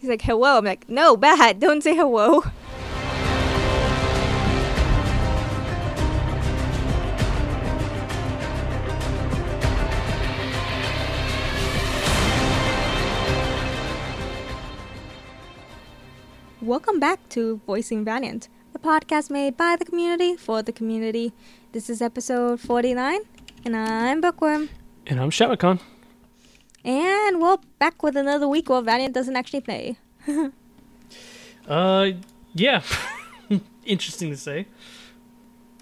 He's like, hello. I'm like, no, bad. Don't say hello. Welcome back to Voicing Valiant, a podcast made by the community for the community. This is episode 49, and I'm Bookworm. And I'm Shatmacon. And we're back with another week where Valiant doesn't actually play. Uh, yeah. Interesting to say.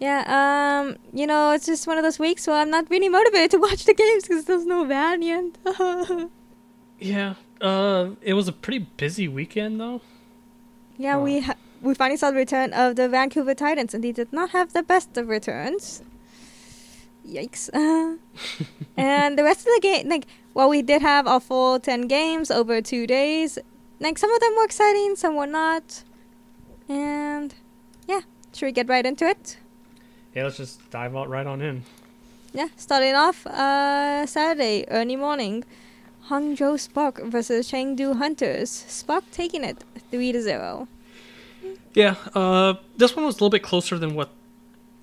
Yeah, um, you know, it's just one of those weeks where I'm not really motivated to watch the games because there's no Valiant. Yeah. Uh, it was a pretty busy weekend though. yeah, Oh. we ha- we finally saw the return of the Vancouver Titans, and they did not have the best of returns. Yikes! and the rest of the game, like, well, we did have a full ten games over two days. Like, some of them were exciting, some were not. And yeah, should we get right into it? Yeah, let's just dive out right on in. Yeah, starting off uh, Saturday, early morning. Hangzhou Spark versus Chengdu Hunters. Spark taking it 3 to 0. Yeah. Uh, this one was a little bit closer than what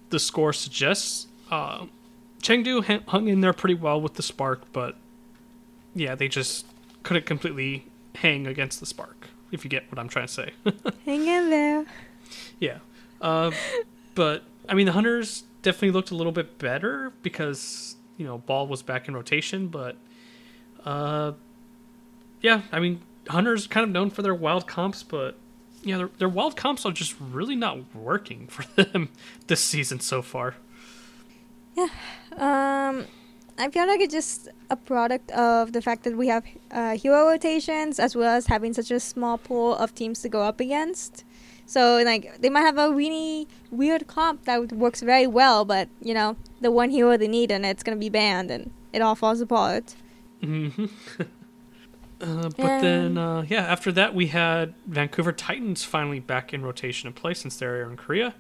the score suggests. Uh, Chengdu hung in there pretty well with the spark, but yeah, they just couldn't completely hang against the spark. If you get what I'm trying to say. Hang in there. Yeah. Uh, but I mean, the hunters definitely looked a little bit better because you know ball was back in rotation. But uh, yeah, I mean, hunters kind of known for their wild comps, but yeah, their, their wild comps are just really not working for them this season so far. Yeah. Um, I feel like it's just a product of the fact that we have uh, hero rotations as well as having such a small pool of teams to go up against. So, like, they might have a really weird comp that works very well, but, you know, the one hero they need and it's going to be banned and it all falls apart. hmm uh, but then, uh, yeah, after that, we had Vancouver Titans finally back in rotation and play since they're in Korea,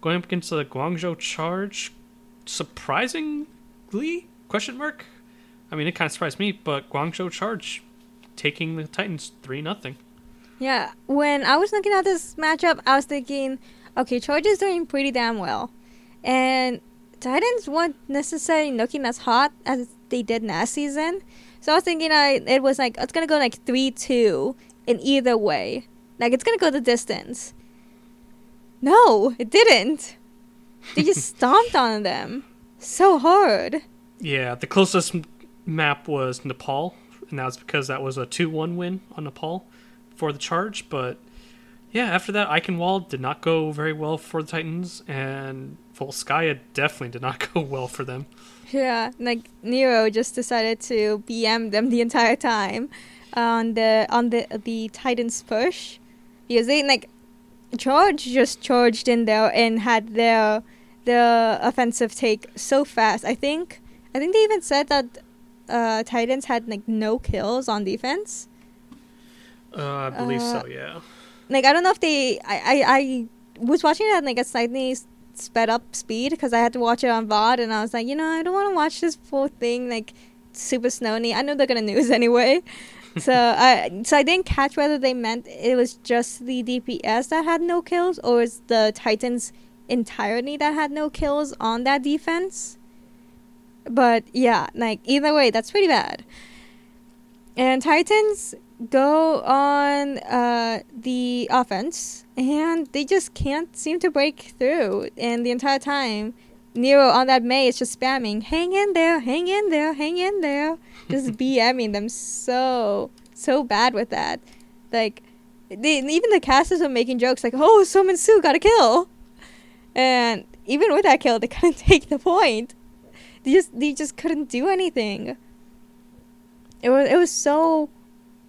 going up against the Guangzhou Charge. Surprisingly, question mark. I mean, it kind of surprised me, but Guangzhou Charge taking the Titans three nothing. Yeah, when I was looking at this matchup, I was thinking, okay, Chargers doing pretty damn well, and Titans weren't necessarily looking as hot as they did last season. So I was thinking, I it was like it's gonna go like three two in either way, like it's gonna go the distance. No, it didn't. They just stomped on them so hard. Yeah, the closest map was Nepal, and that's because that was a 2 1 win on Nepal for the charge. But yeah, after that, Eichenwald did not go very well for the Titans, and Volskaya definitely did not go well for them. Yeah, like Nero just decided to BM them the entire time on the on the the Titans push because they like Charge just charged in there and had their the offensive take so fast. I think I think they even said that uh, Titans had like no kills on defense. Uh, I believe Uh, so, yeah. Like I don't know if they I I, I was watching it at like a slightly sped up speed because I had to watch it on VOD and I was like, you know, I don't want to watch this full thing like super snowy. I know they're gonna news anyway. so I so I didn't catch whether they meant it was just the DPS that had no kills or was the Titans entirely that had no kills on that defense. But yeah, like either way, that's pretty bad. And Titans go on uh, the offense, and they just can't seem to break through. And the entire time, Nero on that Mei is just spamming, "Hang in there, hang in there, hang in there," just BMing them so so bad with that. Like, they, even the casters are making jokes like, "Oh, SeoMinSoo got a kill," and even with that kill, they couldn't take the point. They just they just couldn't do anything. It was it was so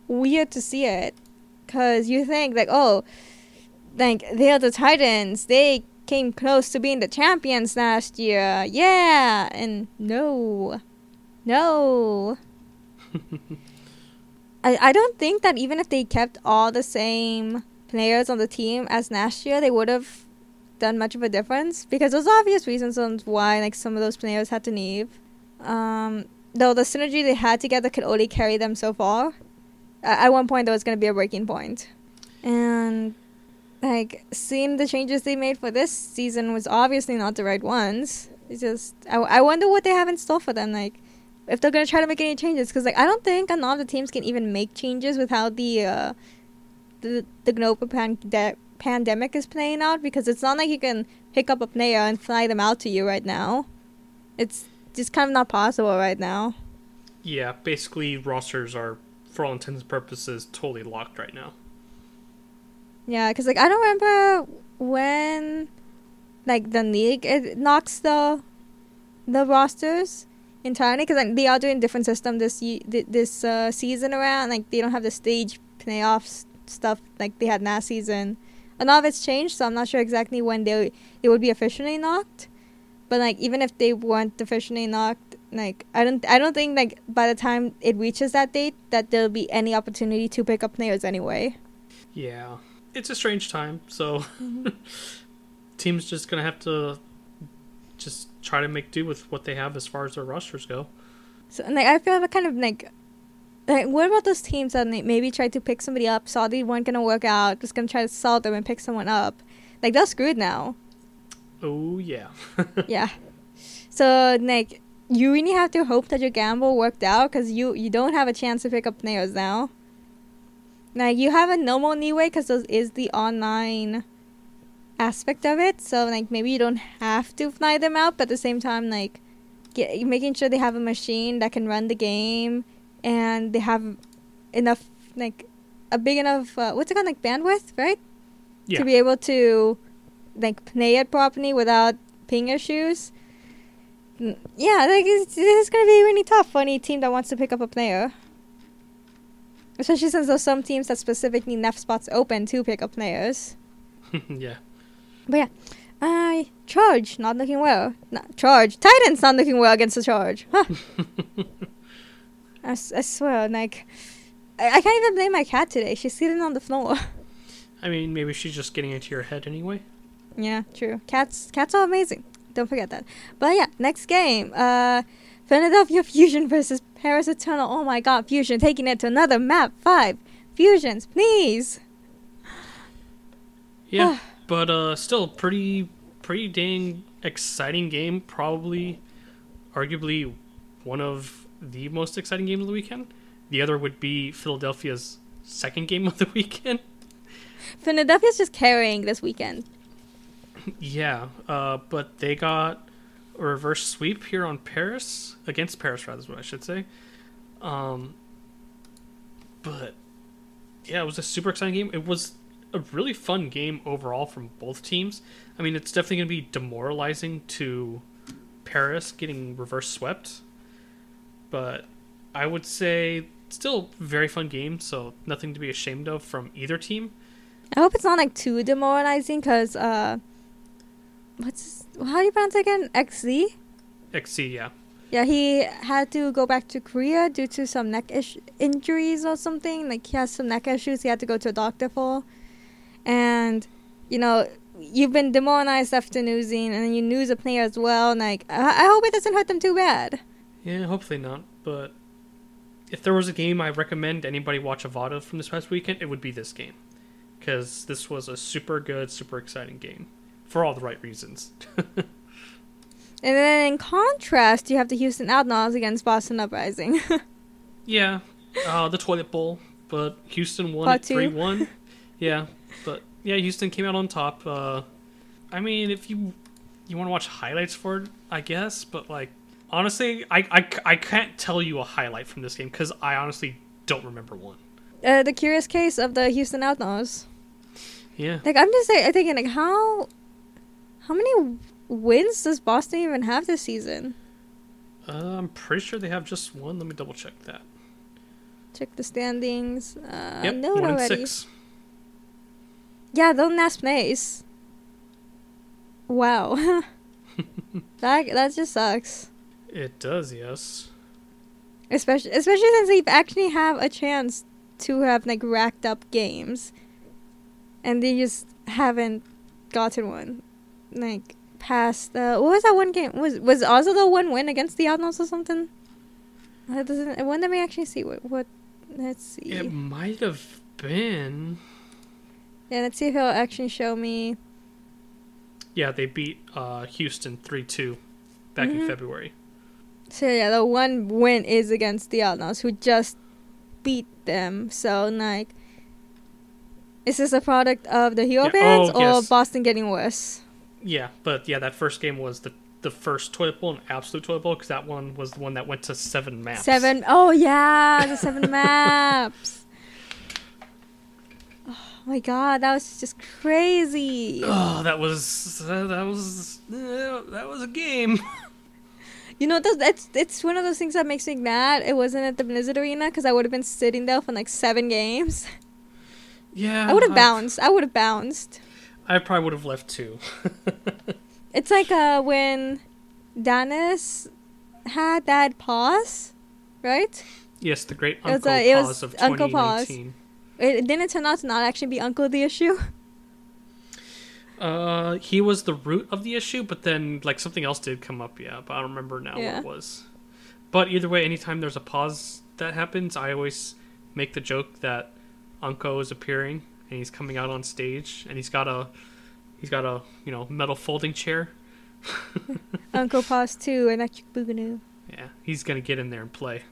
weird to see it, cause you think like oh, like they're the Titans. They came close to being the champions last year. Yeah, and no, no. I I don't think that even if they kept all the same players on the team as last year, they would have done much of a difference because there's obvious reasons on why like some of those players had to leave. Um, though the synergy they had together could only carry them so far. at one point there was going to be a breaking point and like seeing the changes they made for this season was obviously not the right ones it's just i, I wonder what they have in store for them like if they're going to try to make any changes because like i don't think a lot of the teams can even make changes with how the uh the the global pande- pandemic is playing out because it's not like you can pick up a player and fly them out to you right now it's just kind of not possible right now Yeah, basically rosters are, for all intents and purposes, totally locked right now. Yeah, because like I don't remember when, like the league it knocks the, the rosters entirely because like, they are doing different system this ye- this uh, season around. Like they don't have the stage playoffs stuff like they had last season. A lot of it's changed, so I'm not sure exactly when they it would be officially knocked. But like even if they weren't officially knocked, like I don't I don't think like by the time it reaches that date that there'll be any opportunity to pick up players anyway. Yeah, it's a strange time, so mm-hmm. teams just gonna have to just try to make do with what they have as far as their rosters go. So and, like I feel like kind of like like what about those teams that maybe tried to pick somebody up, saw they weren't gonna work out, just gonna try to sell them and pick someone up. Like they're screwed now. Oh yeah, yeah. So like you really have to hope that your gamble worked out because you you don't have a chance to pick up players now. Like you have a normal leeway because those is the online aspect of it. So like maybe you don't have to fly them out, but at the same time like get, making sure they have a machine that can run the game and they have enough like a big enough uh, what's it called like bandwidth right yeah. to be able to like play it properly without ping issues. Yeah, like this is gonna be really tough for any team that wants to pick up a player. Especially since there's some teams that specifically left spots open to pick up players. yeah. But yeah, uh, Charge not looking well. Not Charge Titans not looking well against the Charge. Huh. I, s- I swear, like I, I can't even blame my cat today. She's sitting on the floor. I mean, maybe she's just getting into your head anyway. Yeah, true. Cats cats are amazing. Don't forget that. But yeah, next game. Uh Philadelphia Fusion versus Paris Eternal. Oh my god, Fusion taking it to another map. Five. Fusions, please. Yeah, but uh, still pretty, pretty dang exciting game. Probably, arguably, one of the most exciting game of the weekend. The other would be Philadelphia's second game of the weekend. Philadelphia's just carrying this weekend. yeah, uh, but they got a reverse sweep here on Paris against Paris, rather is what I should say. Um, but yeah, it was a super exciting game. It was a really fun game overall from both teams. I mean, it's definitely going to be demoralizing to Paris getting reverse swept, but I would say still very fun game. So nothing to be ashamed of from either team. I hope it's not like too demoralizing because uh what's how do you pronounce it again? XZ? XC, yeah. Yeah, he had to go back to Korea due to some neck ish- injuries or something. Like he has some neck issues he had to go to a doctor for. And you know, you've been demoralized after losing, and then you lose a player as well. And like, I, I hope it doesn't hurt them too bad. Yeah, hopefully not. But if there was a game I recommend anybody watch Avada from this past weekend, it would be this game. Because this was a super good, super exciting game. For all the right reasons. And then in contrast, you have the Houston Outlaws against Boston Uprising. yeah, uh, the toilet bowl. But Houston won Part it two. 3 1. yeah, but yeah, Houston came out on top. Uh, I mean, if you you want to watch highlights for it, I guess. But like, honestly, I, I, I can't tell you a highlight from this game because I honestly don't remember one. uh, the curious case of the Houston Outlaws. Yeah. Like I'm just like, thinking like how how many wins does Boston even have this season? Uh, I'm pretty sure they have just one. Let me double check that. Check the standings. Uh, yep, it one and already. six. Yeah, they're in last place. Wow. that that just sucks. It does, yes. Especially especially since they actually have a chance to have like racked up games, and they just haven't gotten one. Like past uh, what was that one game? Was was also the one win against the Outlaws or something? Uh, doesn't when let we actually see what what Let's see. It might have been. Yeah, let's see if he'll actually show me. Yeah, they beat uh, Houston 3 2 back in Mhm. February. So yeah, the one win is against the Outlaws, who just beat them. So like, is this a product of the hero Yeah, bands oh, or yes. Boston getting worse? Yeah, but yeah, that first game was the, the first toilet bowl, an absolute toilet bowl, because that one was the one that went to seven maps. Seven oh yeah, the seven maps. Oh my god, that was just crazy. Oh, that was uh, that was uh, that was a game. You know, that's it's it's one of those things that makes me mad. It wasn't at the Blizzard Arena because I would have been sitting there for like seven games. Yeah, I would have uh, bounced. I would have bounced. I probably would have left too. It's like uh when Dennis had that pause, right? yes, the great was, Uncle uh, it was Pause of Uncle Pause. 2019. It didn't it turn out to not actually be Uncle the issue. Uh, he was the root of the issue, but then like something else did come up. Yeah, but I don't remember now Yeah. what it was. But either way, anytime there's a pause that happens, I always make the joke that Unko is appearing and he's coming out on stage and he's got a he's got a you know metal folding chair. Uncle Pause too, and Electric Boogaloo. Yeah, he's gonna get in there and play.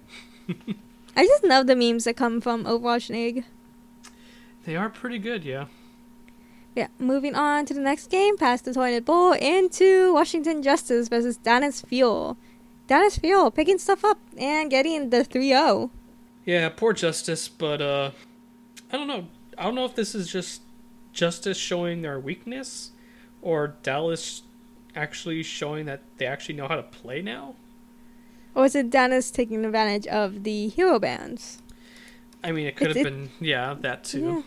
I just love the memes that come from Overwatch and Egg. They are pretty good, yeah. Yeah, moving on to the next game, past the toilet bowl into Washington Justice versus Dallas Fuel. Dallas Fuel picking stuff up and getting the 3-0. Yeah, poor Justice, but uh I don't know. I don't know if this is just Justice showing their weakness or Dallas actually showing that they actually know how to play now. Or is it Dallas taking advantage of the hero bands? I mean, it could have it- been yeah, that too. Yeah.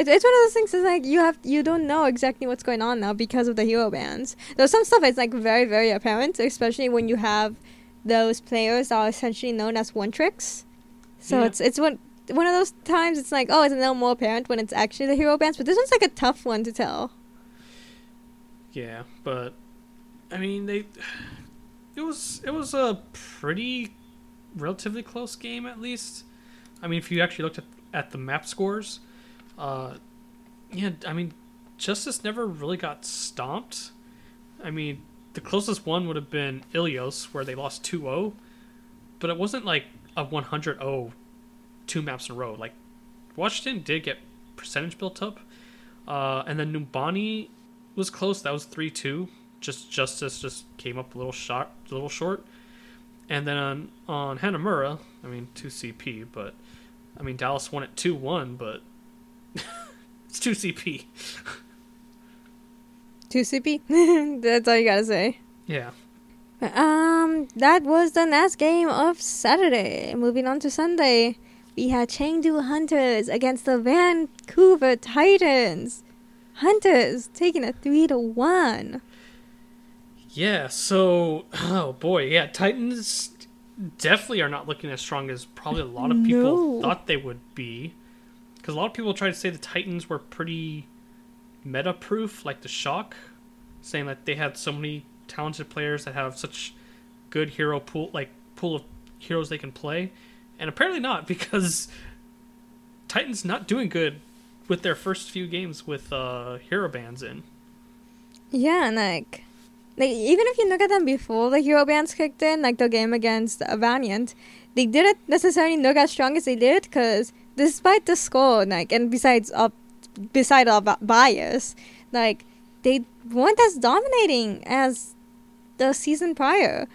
It's, it's one of those things. It's like you have you don't know exactly what's going on now because of the hero bands. There's some stuff that's like very very apparent, especially when you have those players that are essentially known as one tricks. So Yeah. it's it's one one of those times. It's like oh, it's a little more apparent when it's actually the hero bands. But this one's like a tough one to tell. Yeah, but I mean, they it was it was a pretty relatively close game at least. I mean, if you actually looked at at the map scores, uh, yeah, I mean, Justice never really got stomped. I mean, the closest one would have been Ilios, where they lost 2-0, but it wasn't like a 100-0 two maps in a row. Like Washington did get percentage built up, uh, and then Numbani was close. That was three two. Just Justice just came up a little short, a little short. And then on on Hanamura, I mean two CP, but I mean Dallas won it two one, but it's two CP. Two CP. That's all you gotta say. Yeah, Um, that was the last game of Saturday. Moving on to Sunday, we had Chengdu Hunters against the Vancouver Titans. Hunters taking a three to one. yeah. So oh boy, yeah. Titans definitely are not looking as strong as probably a lot of people No. thought they would be, because a lot of people tried to say the Titans were pretty meta proof, like the Shock, saying that they had so many talented players that have such good hero pool, like pool of heroes they can play, and apparently not because Titans not doing good with their first few games with uh, hero bands in. Yeah, and like, like even if you look at them before the hero bands kicked in, like the game against Valiant, they didn't necessarily look as strong as they did because despite the score, like, and besides uh, beside our bias, like they weren't as dominating as the season prior.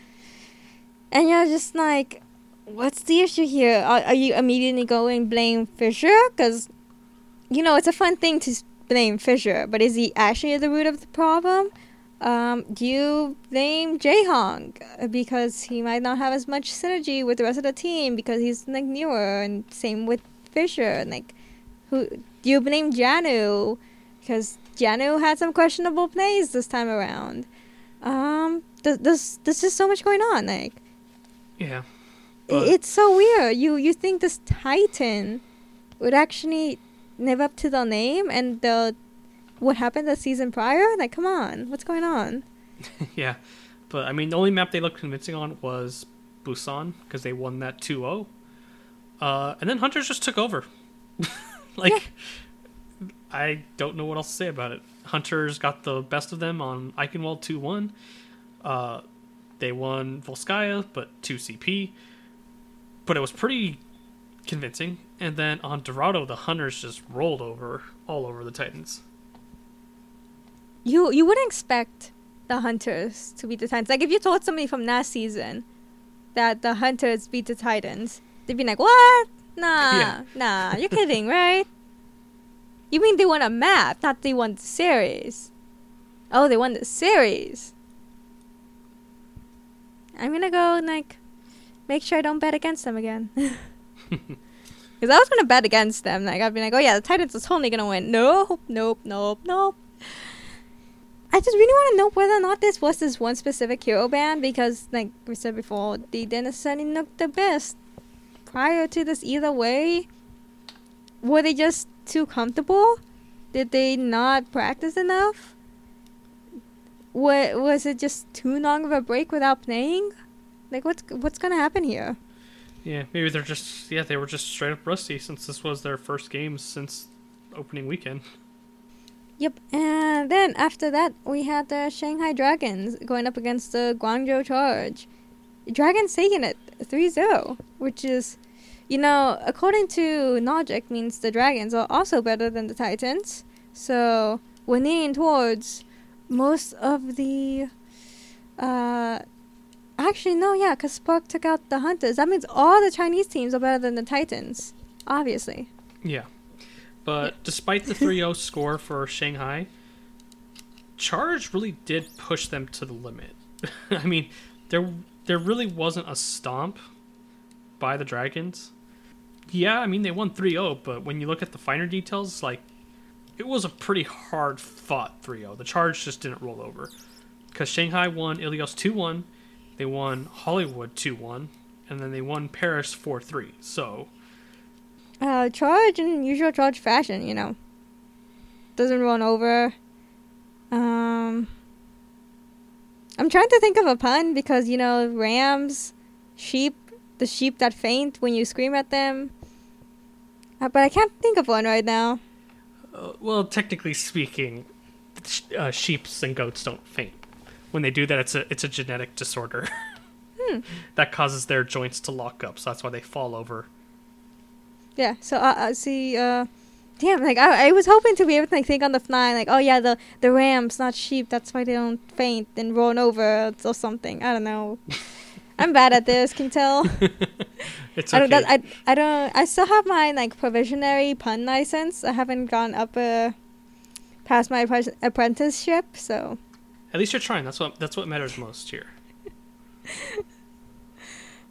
And you're just like, what's the issue here? Are, are you immediately going blame Fisher? Because, you know, it's a fun thing to blame Fisher, but is he actually at the root of the problem? Um, do you blame Jaehong because he might not have as much synergy with the rest of the team because he's like newer, and same with Fisher. And like, who do you blame Jjanu because Jjanu had some questionable plays this time around? Um, th- this there's just so much going on. Like, Yeah, it's so weird. You you think this Titan would actually live up to the name and the what happened the season prior? Like, come on, what's going on? yeah, but I mean the only map they looked convincing on was Busan because they won that 2-0. Uh, and then Hunters just took over. like, I don't know what else to say about it. Hunters got the best of them on Eichenwald 2 1. Uh, they won Volskaya, but 2 CP. But it was pretty convincing. And then on Dorado, the Hunters just rolled over all over the Titans. You you wouldn't expect the Hunters to beat the Titans. Like if you told somebody from last season that the Hunters beat the Titans, they'd be like, "What? Nah, Yeah. nah, you're kidding, right?" You mean they won a map, not they won the series? Oh, they won the series. I'm gonna go and, like make sure I don't bet against them again. Because I was gonna bet against them. Like I'd be like, oh yeah, the Titans are totally gonna win. Nope, nope, nope, nope. I just really want to know whether or not this was this one specific hero band because, like we said before, they didn't necessarily look the best prior to this either way. Were they just too comfortable? Did they not practice enough? Wa was it just too long of a break without playing? Like what's what's gonna happen here? Yeah, maybe they're just, yeah, they were just straight up rusty since this was their first game since opening weekend. Yep, and then after that, we had the Shanghai Dragons going up against the Guangzhou Charge. Dragons taking it 3 0, which is, you know, according to Logic, means the Dragons are also better than the Titans. So we're leaning towards most of the. Uh, actually, no, yeah, because Spark took out the Hunters. That means all the Chinese teams are better than the Titans, obviously. Yeah. But despite the 3 0 score for Shanghai, Charge really did push them to the limit. I mean, there there really wasn't a stomp by the Dragons. Yeah, I mean, they won 3 0, but when you look at the finer details, like, it was a pretty hard fought 3 0. The Charge just didn't roll over. Because Shanghai won Ilios 2 1, they won Hollywood 2 1, and then they won Paris 4 3. So, uh, charge in usual charge fashion, you know. Doesn't run over. Um, I'm trying to think of a pun because you know rams, sheep, the sheep that faint when you scream at them. Uh, but I can't think of one right now. Uh, well, technically speaking, sh- uh, sheeps and goats don't faint. When they do that, it's a it's a genetic disorder that causes their joints to lock up. So that's why they fall over. Yeah. So uh, uh see uh. Damn, like I, I was hoping to be able to like think on the fly, like oh yeah, the the rams, not sheep. That's why they don't faint and run over or something. I don't know. I'm bad at this. Can you tell? It's I don't. That, I I don't. I still have my like provisionary pun license. I haven't gone up uh, past my appre- apprenticeship. So At least you're trying. That's what that's what matters most here.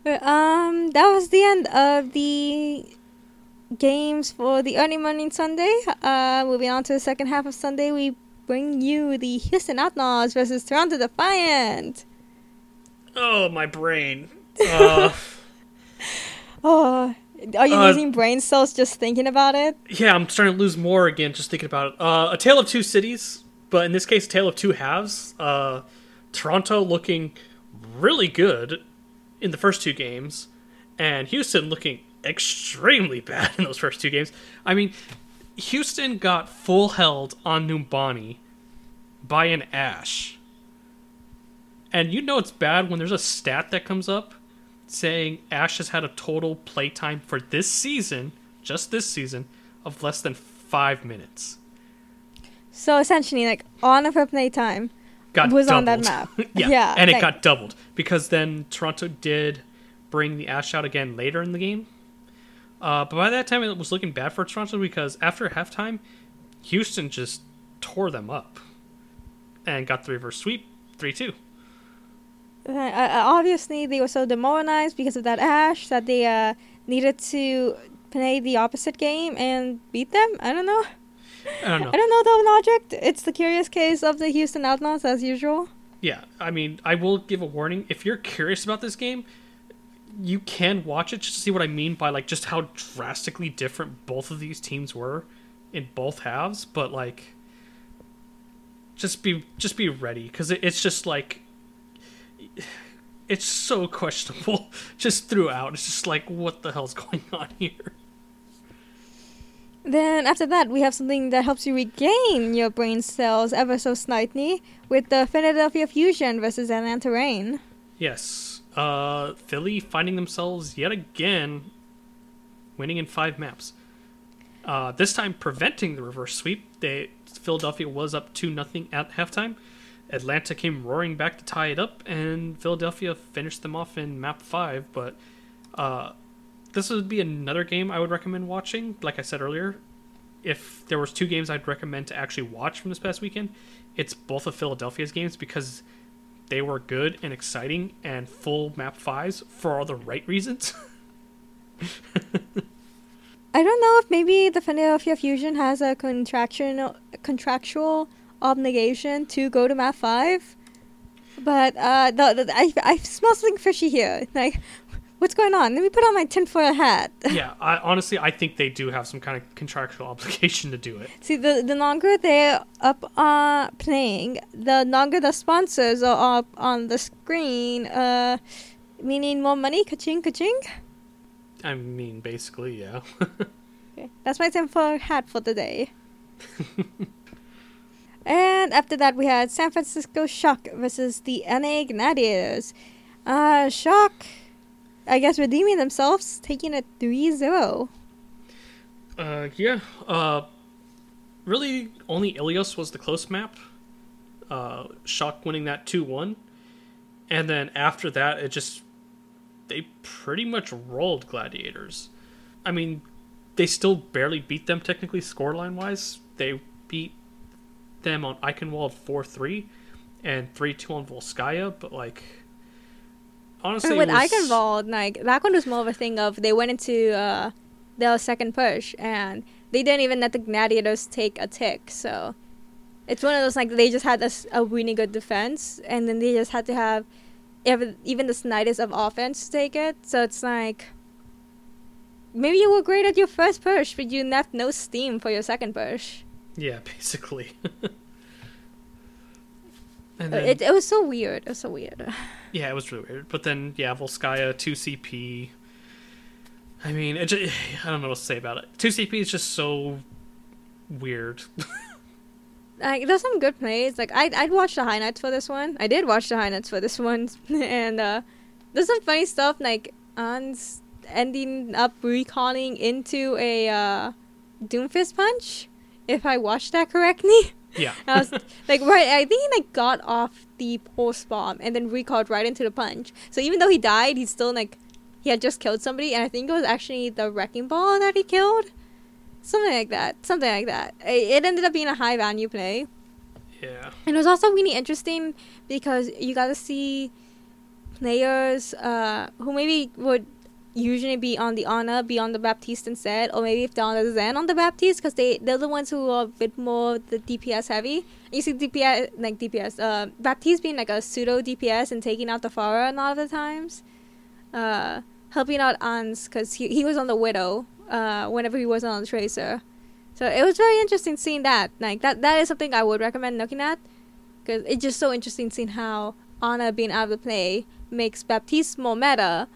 But, um, that was the end of the games for the early morning Sunday. Uh, moving on to the second half of Sunday, we bring you the Houston Outlaws versus Toronto Defiant. Oh, my brain. Uh, Oh, are you Uh, losing brain cells just thinking about it? yeah, I'm starting to lose more again just thinking about it. Uh, a tale of two cities, but in this case, a tale of two halves. Uh, Toronto looking really good in the first two games, and Houston looking extremely bad in those first two games. I mean, Houston got full held on Numbani by an Ash. And you know it's bad when there's a stat that comes up saying Ash has had a total playtime for this season, just this season, of less than five minutes. So essentially, like on of her playtime, Got Was on that map. yeah, Yeah, and it like- got doubled because then Toronto did bring the Ash out again later in the game. Uh, but by that time, it was looking bad for Toronto because after halftime, Houston just tore them up and got the reverse sweep, three two. Uh, uh, obviously, they were so demoralized because of that ash that they uh, needed to play the opposite game and beat them. I don't know. I don't know. I don't know the logic. It's the curious case of the Houston Outlaws as usual. Yeah, I mean, I will give a warning. If you're curious about this game, you can watch it just to see what I mean by like just how drastically different both of these teams were in both halves. But like, just be just be ready because it, it's just like it's so questionable just throughout. It's just like, what the hell's going on here? Then after that, we have something that helps you regain your brain cells ever so slightly with the Philadelphia Fusion versus Atlanta Reign. Yes. Uh, Philly finding themselves yet again winning in five maps. Uh, this time preventing the reverse sweep. They Philadelphia was up two nothing at halftime. Atlanta came roaring back to tie it up, and Philadelphia finished them off in map five. But uh, this would be another game I would recommend watching. Like I said earlier, if there was two games I'd recommend to actually watch from this past weekend, it's both of Philadelphia's games because they were good and exciting and full map fives for all the right reasons. I don't know if maybe the Philadelphia Fusion has a contraction contractual obligation to go to Math five, but uh, the, the, I I smell something fishy here. Like, what's going on? Let me put on my tinfoil hat. yeah, I, honestly, I think they do have some kind of contractual obligation to do it. See, the the longer they're up uh, playing, the longer the sponsors are up on the screen, uh, meaning more money. Ka-ching, ka-ching. I mean, basically, yeah. okay. That's my tinfoil hat for the day. And after that, we had San Francisco Shock versus the LA Gladiators. Uh, Shock I guess redeeming themselves, taking a 3-0. Uh, yeah. Uh, really, only Ilios was the close map. Uh, Shock winning that 2-1. And then after that, it just... They pretty much rolled Gladiators. I mean, they still barely beat them technically scoreline-wise. They beat them on Eichenwald 4-3 and 3-2 on Volskaya, but like honestly, with was... Eichenwald, like that one was more of a thing of they went into uh, their second push and they didn't even let the gladiators take a tick. So it's one of those like they just had a, a really good defense and then they just had to have even even the slightest of offense to take it. So it's like maybe you were great at your first push, but you left no steam for your second push. Yeah, basically. and then, it, it was so weird. It was so weird. Yeah, it was really weird. But then, yeah, Volskaya, 2CP. I mean, it just, I don't know what to say about it. 2CP is just so weird. like, there's some good plays. Like, I'd, I'd watch the highlights for this one. I did watch the highlights for this one. and uh, there's some funny stuff, like, Ans ending up recalling into a uh, Doomfist punch, if I watched that correctly. Yeah. I was like, right. I think he like got off the post bomb and then recalled right into the punch. So even though he died, he's still like, he had just killed somebody, and I think it was actually the wrecking ball that he killed. Something like that. Something like that. It ended up being a high value play. Yeah. And it was also really interesting because you got to see players uh, who maybe would usually be on the Ana, be on the Baptiste instead, or maybe if they're on the Zen on the Baptiste, because they they're the ones who are a bit more the DPS heavy. You see DPS like DPS, uh, Baptiste being like a pseudo DPS and taking out the Pharah a lot of the times, uh, helping out Ans because he he was on the Widow, uh, whenever he wasn't on the Tracer. So it was very interesting seeing that. Like that that is something I would recommend looking at, because it's just so interesting seeing how Ana being out of the play makes Baptiste more meta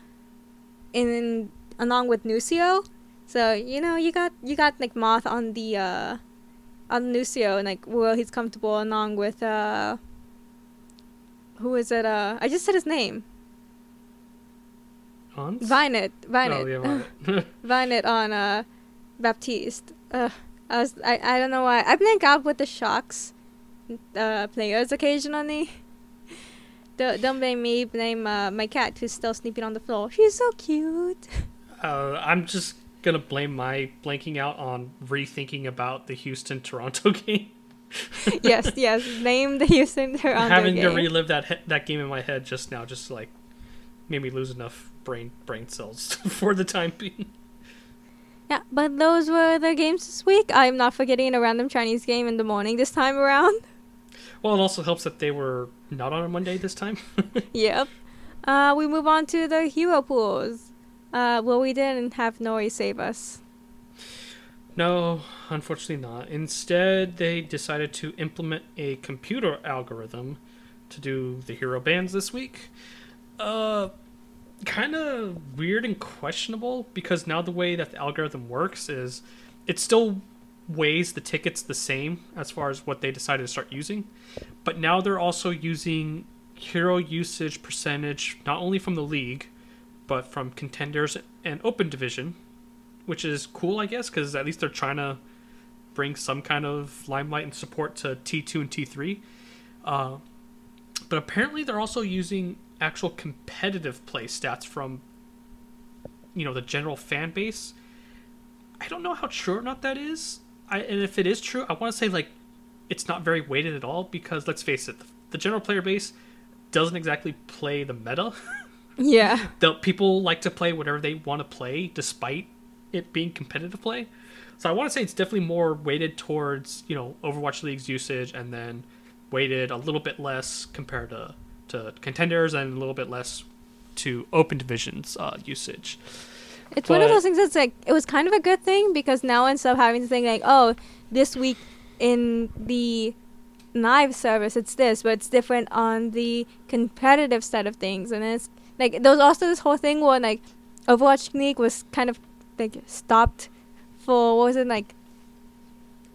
in along with Lucio. So you know you got you got like Moth on the uh, on Lucio and like well he's comfortable along with uh who is it uh I just said his name. Hans? Vinet, Vinet. Oh, yeah, Vinet. Vinet on uh Baptiste. Uh, I was I, I don't know why I blank out with the shocks uh players occasionally. Don't, don't blame me. Blame uh, my cat who's still sleeping on the floor. She's so cute. Uh, I'm just gonna blame my blanking out on rethinking about the Houston Toronto game. yes, yes. Name the Houston Toronto game. Having game. to relive that he- that game in my head just now, just like made me lose enough brain brain cells for the time being. Yeah, but those were the games this week. I'm not forgetting a random Chinese game in the morning this time around. Well, it also helps that they were not on a Monday this time. yep. Uh, we move on to the hero pools. Uh, well, we didn't have Nori save us. No, unfortunately not. Instead, they decided to implement a computer algorithm to do the hero bans this week. Uh, kind of weird and questionable because now the way that the algorithm works is it still weighs the tickets the same as far as what they decided to start using, but now they're also using hero usage percentage not only from the league, but from contenders and open division, which is cool, I guess, because at least they're trying to bring some kind of limelight and support to T2 and T3. Uh, but apparently, they're also using actual competitive play stats from, you know, the general fan base. I don't know how true or not that is. I, and if it is true, I want to say like it's not very weighted at all because let's face it, the, the general player base doesn't exactly play the meta. Yeah. the people like to play whatever they want to play despite it being competitive play. So I want to say it's definitely more weighted towards, you know, Overwatch League's usage and then weighted a little bit less compared to to contenders and a little bit less to open divisions uh, usage. It's one of those things that's like it was kind of a good thing because now instead of having to think like, oh, this week in the knife service it's this, but it's different on the competitive side of things, and it's like there was also this whole thing where like Overwatch League was kind of like stopped for what was it like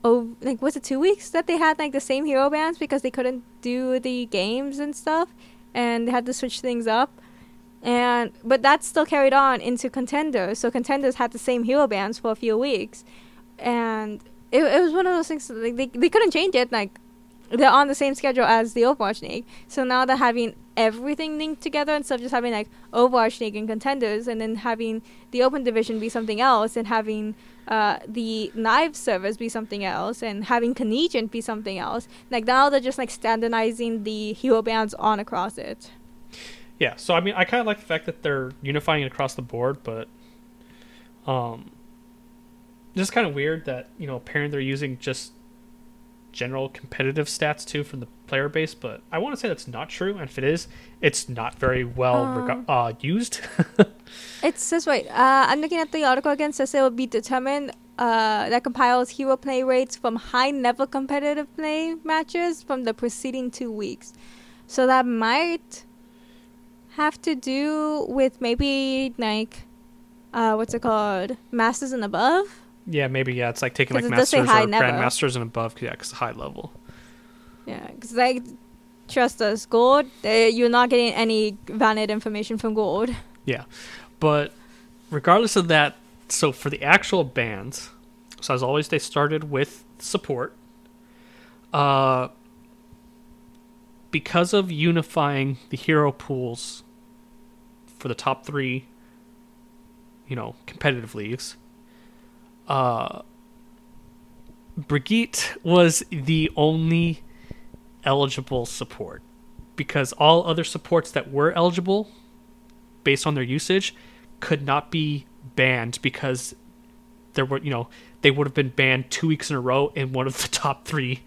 oh like was it two weeks that they had like the same hero bands because they couldn't do the games and stuff? And they had to switch things up and but that still carried on into contenders so contenders had the same hero bands for a few weeks and it, it was one of those things like they, they couldn't change it like they're on the same schedule as the Overwatch League. So now they're having everything linked together instead of just having like Overwatch League and contenders and then having the open division be something else and having uh, the knife servers be something else and having Canadian be something else. Like now they're just like standardizing the hero bands on across it. Yeah, so I mean, I kind of like the fact that they're unifying it across the board, but um, just kind of weird that you know apparently they're using just general competitive stats too from the player base. But I want to say that's not true, and if it is, it's not very well Um. rega- uh, used. It says wait, uh, I'm looking at the article again. It says it will be determined uh, that compiles hero play rates from high level competitive play matches from the preceding two weeks. So that might have to do with maybe like uh, what's it called, masters and above. yeah, maybe yeah, it's like taking like 'Cause it does say masters or never. grandmasters and above. Yeah, because high level. Yeah, because like trust us, gold. Uh, you're not getting any valid information from gold. Yeah. But regardless of that, so for the actual bands, so as always, they started with support. Uh, because of unifying the hero pools for the top three, you know, competitive leagues, uh, Brigitte was the only eligible support because all other supports that were eligible based on their usage could not be banned because there were you know they would have been banned two weeks in a row in one of the top three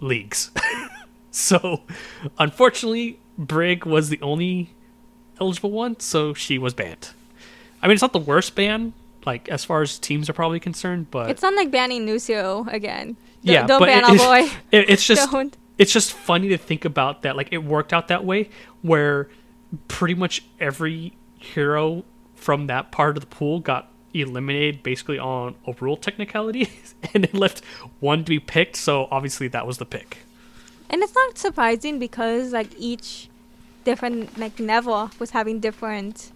leagues so unfortunately brig was the only eligible one so she was banned i mean it's not the worst ban like as far as teams are probably concerned but It's not like banning Lucio again. D- yeah don't but ban it- our boy. it- it's just don't. it's just funny to think about that like it worked out that way where pretty much every hero from that part of the pool got eliminated basically on a rule technicality and it left one to be picked so obviously that was the pick And it's not surprising because like each different like level was having different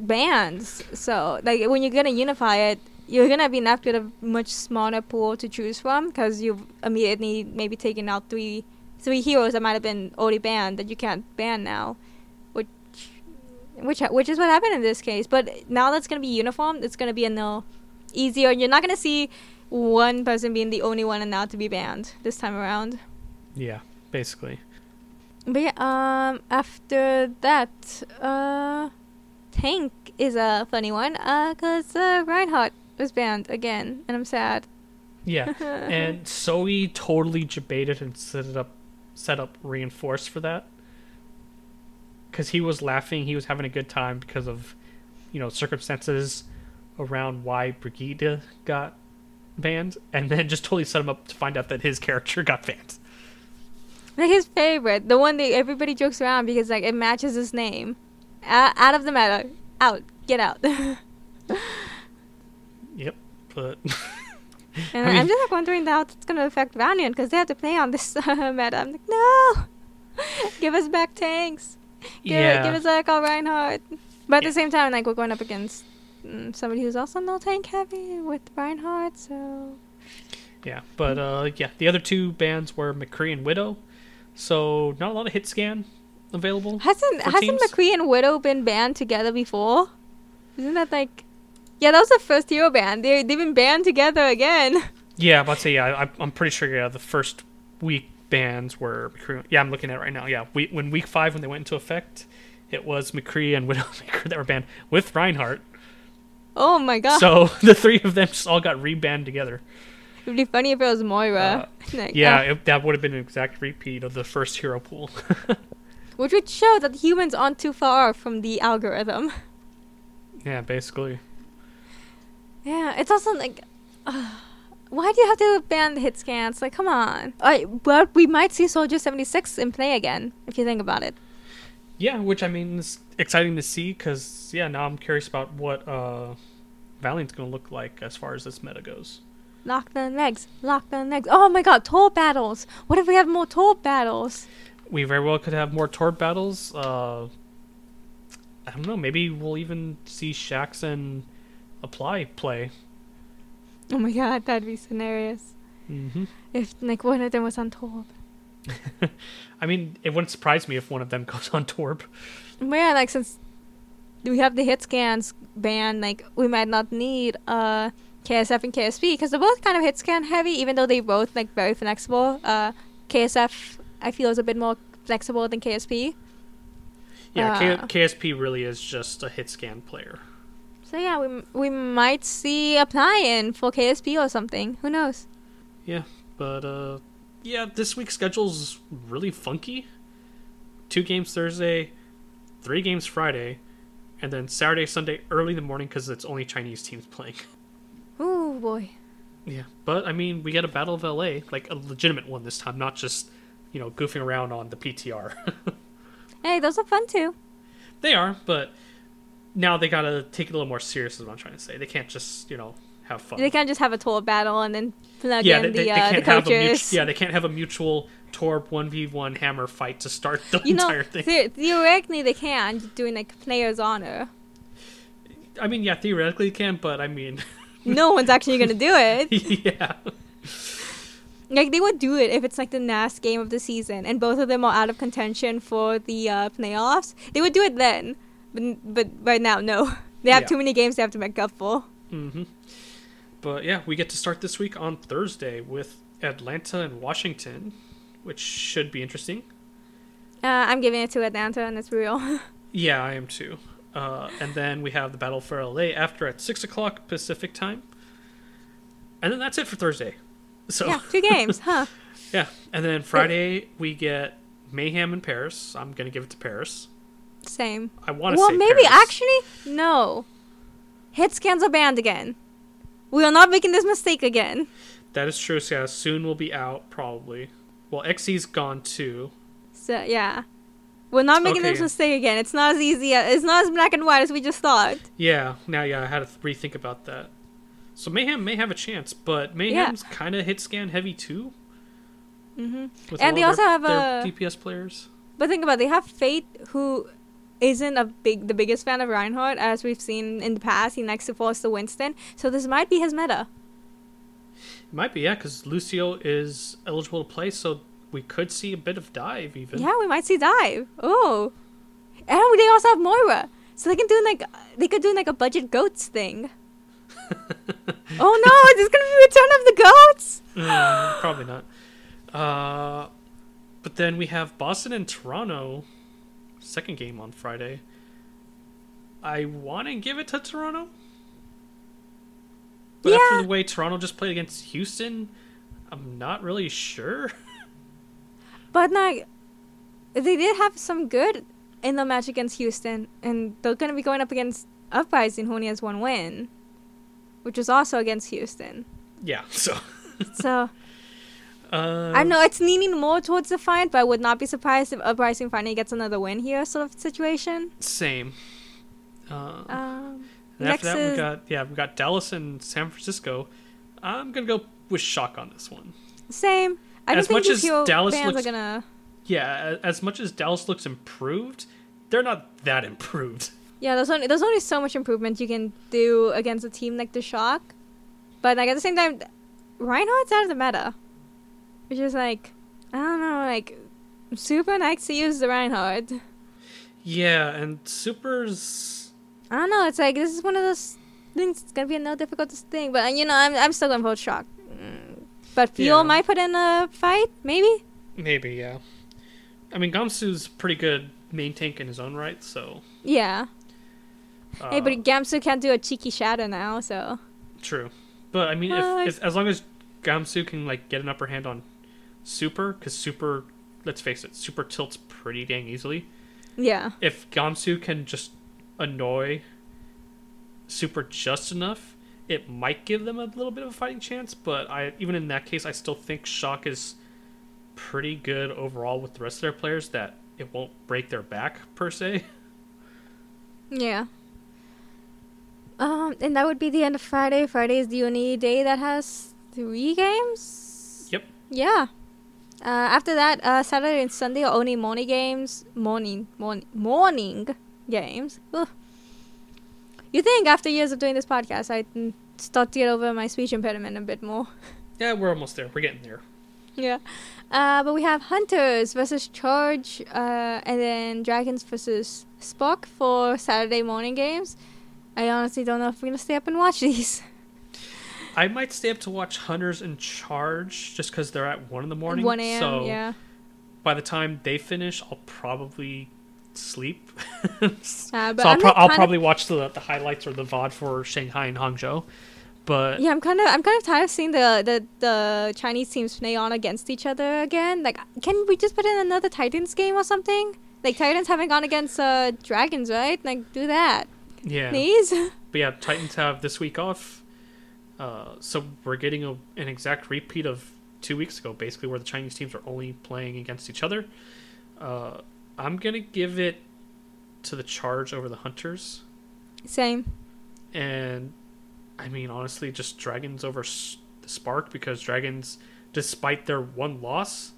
bands. So like when you're gonna unify it, you're gonna be left with a much smaller pool to choose from because you've immediately maybe taken out three three heroes that might have been already banned that you can't ban now, which which which is what happened in this case. But now that's gonna be uniform. It's gonna be a no easier. You're not gonna see one person being the only one allowed to be banned this time around. Yeah basically. But yeah, um, after that, uh, Tank is a funny one, uh, cause uh, Reinhardt was banned again, and I'm sad. yeah and Zoe totally debated and set it up set up reinforced for that. Because he was laughing he was having a good time because of you know circumstances around why Brigitte got banned and then just totally set him up to find out that his character got banned Like his favorite, the one that everybody jokes around because like it matches his name. A- out of the meta, out, get out. Yep, but I I'm mean- just like wondering how it's gonna affect Valiant because they have to play on this uh, meta. I'm like, no, give us back tanks. Give, yeah, give us back our Reinhardt. But at Yeah. the same time, like we're going up against mm, somebody who's also no tank heavy with Reinhardt, so yeah, but uh, yeah, the other two bands were McCree and Widow, so not a lot of hit scan available. hasn't hasn't teams? McCree and Widow been banned together before? Isn't that like? Yeah, that was the first hero band. They they've been banned together again. Yeah, I'm about to say yeah. I, I'm pretty sure yeah. The first week bans were McCree. Yeah, I'm looking at it right now. Yeah, we, when week five when they went into effect, it was McCree and Widowmaker that were banned with Reinhardt. Oh my god! So the three of them just all got rebanned together. It'd be funny if it was Moira. Like, Yeah, uh, it, that would have been an exact repeat of the first hero pool. which would show that humans aren't too far from the algorithm. yeah, basically. Yeah, it's also like, uh, why do you have to ban the hit scans? Like, come on. I, but we might see Soldier 76 in play again, if you think about it. Yeah, which I mean is exciting to see because yeah, now I'm curious about what uh, Valiant's gonna look like as far as this meta goes. Lock the legs, lock the legs. Oh my god, Torb battles. What if we have more Torb battles? We very well could have more Torb battles. Uh, I don't know. Maybe we'll even see Shax and Apply play. Oh my god, that'd be hilarious. hmm If, like, one of them was on tour. I mean, it wouldn't surprise me if one of them goes on Torb. Yeah, like, since we have the hit scans banned, like, we might not need, uh, KSF and KSP because they're both kind of hit scan heavy, even though they both like very flexible. Uh, KSF I feel is a bit more flexible than KSP. Yeah, Uh. K- KSP really is just a hit scan player. So yeah, we we might see a tie-in for KSP or something. Who knows? Yeah, but uh, yeah, this week's schedule's really funky. Two games Thursday, three games Friday, and then Saturday, Sunday early in the morning because it's only Chinese teams playing. Boy. Yeah, but I mean, we get a Battle of LA, like a legitimate one this time, not just you know goofing around on the PTR. Hey, those are fun too. they are, but now they gotta take it a little more serious. Is what I'm trying to say. They can't just you know have fun. They can't just have a Torb battle and then plug yeah, in they, the they, they uh, the a mutual, coaches. yeah they can't have a mutual Torb v one hammer fight to start the you know, entire thing. the- theoretically they can doing like players honor. I mean, yeah, theoretically you can, but I mean, No one's actually gonna do it. yeah, Like they would do it if it's like the last game of the season and both of them are out of contention for the uh, playoffs. They would do it then, but but right now no. They have Yeah. too many games they have to make up for. hmm But yeah, we get to start this week on Thursday with Atlanta and Washington, which should be interesting. Uh, I'm giving it to Atlanta and it's real. Yeah, I am too. Uh, and then we have the Battle for LA after at six o'clock Pacific time, and then that's it for Thursday. So yeah, two games, huh? yeah. and then Friday we get Mayhem in Paris. I'm gonna give it to Paris. Same. I want to Well, maybe Paris. actually no. Hit scans are banned again. We are not making this mistake again. that is true. So yeah, soon will be out probably. Well, XE's gone too. So yeah, we're not making this Okay. mistake again. It's not as easy. It's not as black and white as we just thought. Yeah, now yeah, I had to rethink about that. So Mayhem may have a chance, but Mayhem's kind of hit scan heavy too. hmm And they also their- have their a- DPS players. But think about it, they have Fate who isn't a big the biggest fan of Reinhardt as we've seen in the past. He likes to force the Winston, so this might be his meta. It might be yeah, because Lucio is eligible to play, so we could see a bit of dive even. Yeah, we might see dive. Oh, and they also have Moira, so they can do like they could do like a budget goats thing. oh no, there's gonna be return of the goats. Mm, probably not. Uh, but then we have Boston and Toronto, second game on Friday. I want to give it to Toronto, but after the way Toronto just played against Houston, I'm not really sure. But like, they did have some good in the match against Houston, and they're gonna be going up against Uprising, who only has one win, which was also against Houston. yeah, so So Uh, I know it's leaning more towards the fight, but I would not be surprised if Uprising finally gets another win here, sort of situation. Same. Uh, Um, and after that, we is- got yeah, we got Dallas and San Francisco. I'm gonna go with shock on this one. same. I don't As much as Dallas looks- are gonna. Yeah, as much as Dallas looks improved, they're not that improved. Yeah, there's only there's only so much improvement you can do against a team like the Shock, but like at the same time, Reinhardt's out of the meta, which is like I don't know, like super nice to use the Reinhardt. Yeah, and Super's I don't know. It's like this is one of those things. It's gonna be a no difficult thing, but you know, I'm I'm still going to for Shock. Mm. But Fuel Yeah. might put in a fight, maybe. maybe yeah. I mean, Gamsu's pretty good main tank in his own right, so. Yeah. Uh, hey, but Gamsu can't do a cheeky shadow now, so True, but I mean, Well, if, if as long as Gamsu can like get an upper hand on Super, because Super, let's face it, Super tilts pretty dang easily. yeah. If Gamsu can just annoy Super just enough, it might give them a little bit of a fighting chance. But I even in that case, I still think Shock is pretty good overall with the rest of their players. That it won't break their back per se. Yeah. Um, and that would be the end of Friday. Friday is the only day that has three games. Yep. Yeah. Uh, after that, uh, Saturday and Sunday are only morning games. Morning, morning, morning games. Ugh. You think after years of doing this podcast, I would start to get over my speech impediment a bit more? Yeah, we're almost there. We're getting there. yeah. Uh, but we have Hunters versus Charge, uh, and then Dragons versus Spark for Saturday morning games. I honestly don't know if we're gonna stay up and watch these. I might stay up to watch Hunters and Charge just because they're at one in the morning. 1 a.m. So yeah. by the time they finish, I'll probably sleep. Uh, so I'll, pro- I'll probably watch the the highlights or the VOD for Shanghai and Hangzhou. But Yeah, I'm kind of I'm kind of tired of seeing the, the the Chinese teams play on against each other again. Like, can we just put in another Titans game or something? Like Titans haven't gone against uh, Dragons, right? Like, do that, yeah, please. but yeah, Titans have this week off, uh, so we're getting a, an exact repeat of two weeks ago, basically, where the Chinese teams are only playing against each other. Uh, I'm gonna give it to the Charge over the Hunters. Same. and I mean honestly, just Dragons over the Spark because Dragons, despite their one loss,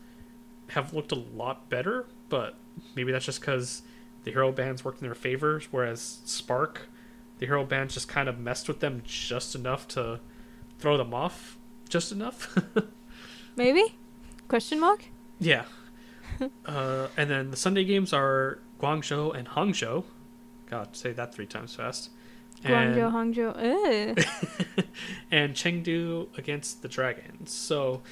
have looked a lot better. But maybe that's just because the hero bands worked in their favor, whereas Spark, the hero bands just kind of messed with them just enough to throw them off, just enough. Maybe? Question mark? yeah. uh, and then the Sunday games are Guangzhou and Hangzhou. God, say that three times fast. And- Guangzhou, Hangzhou. And Chengdu against the Dragons. So,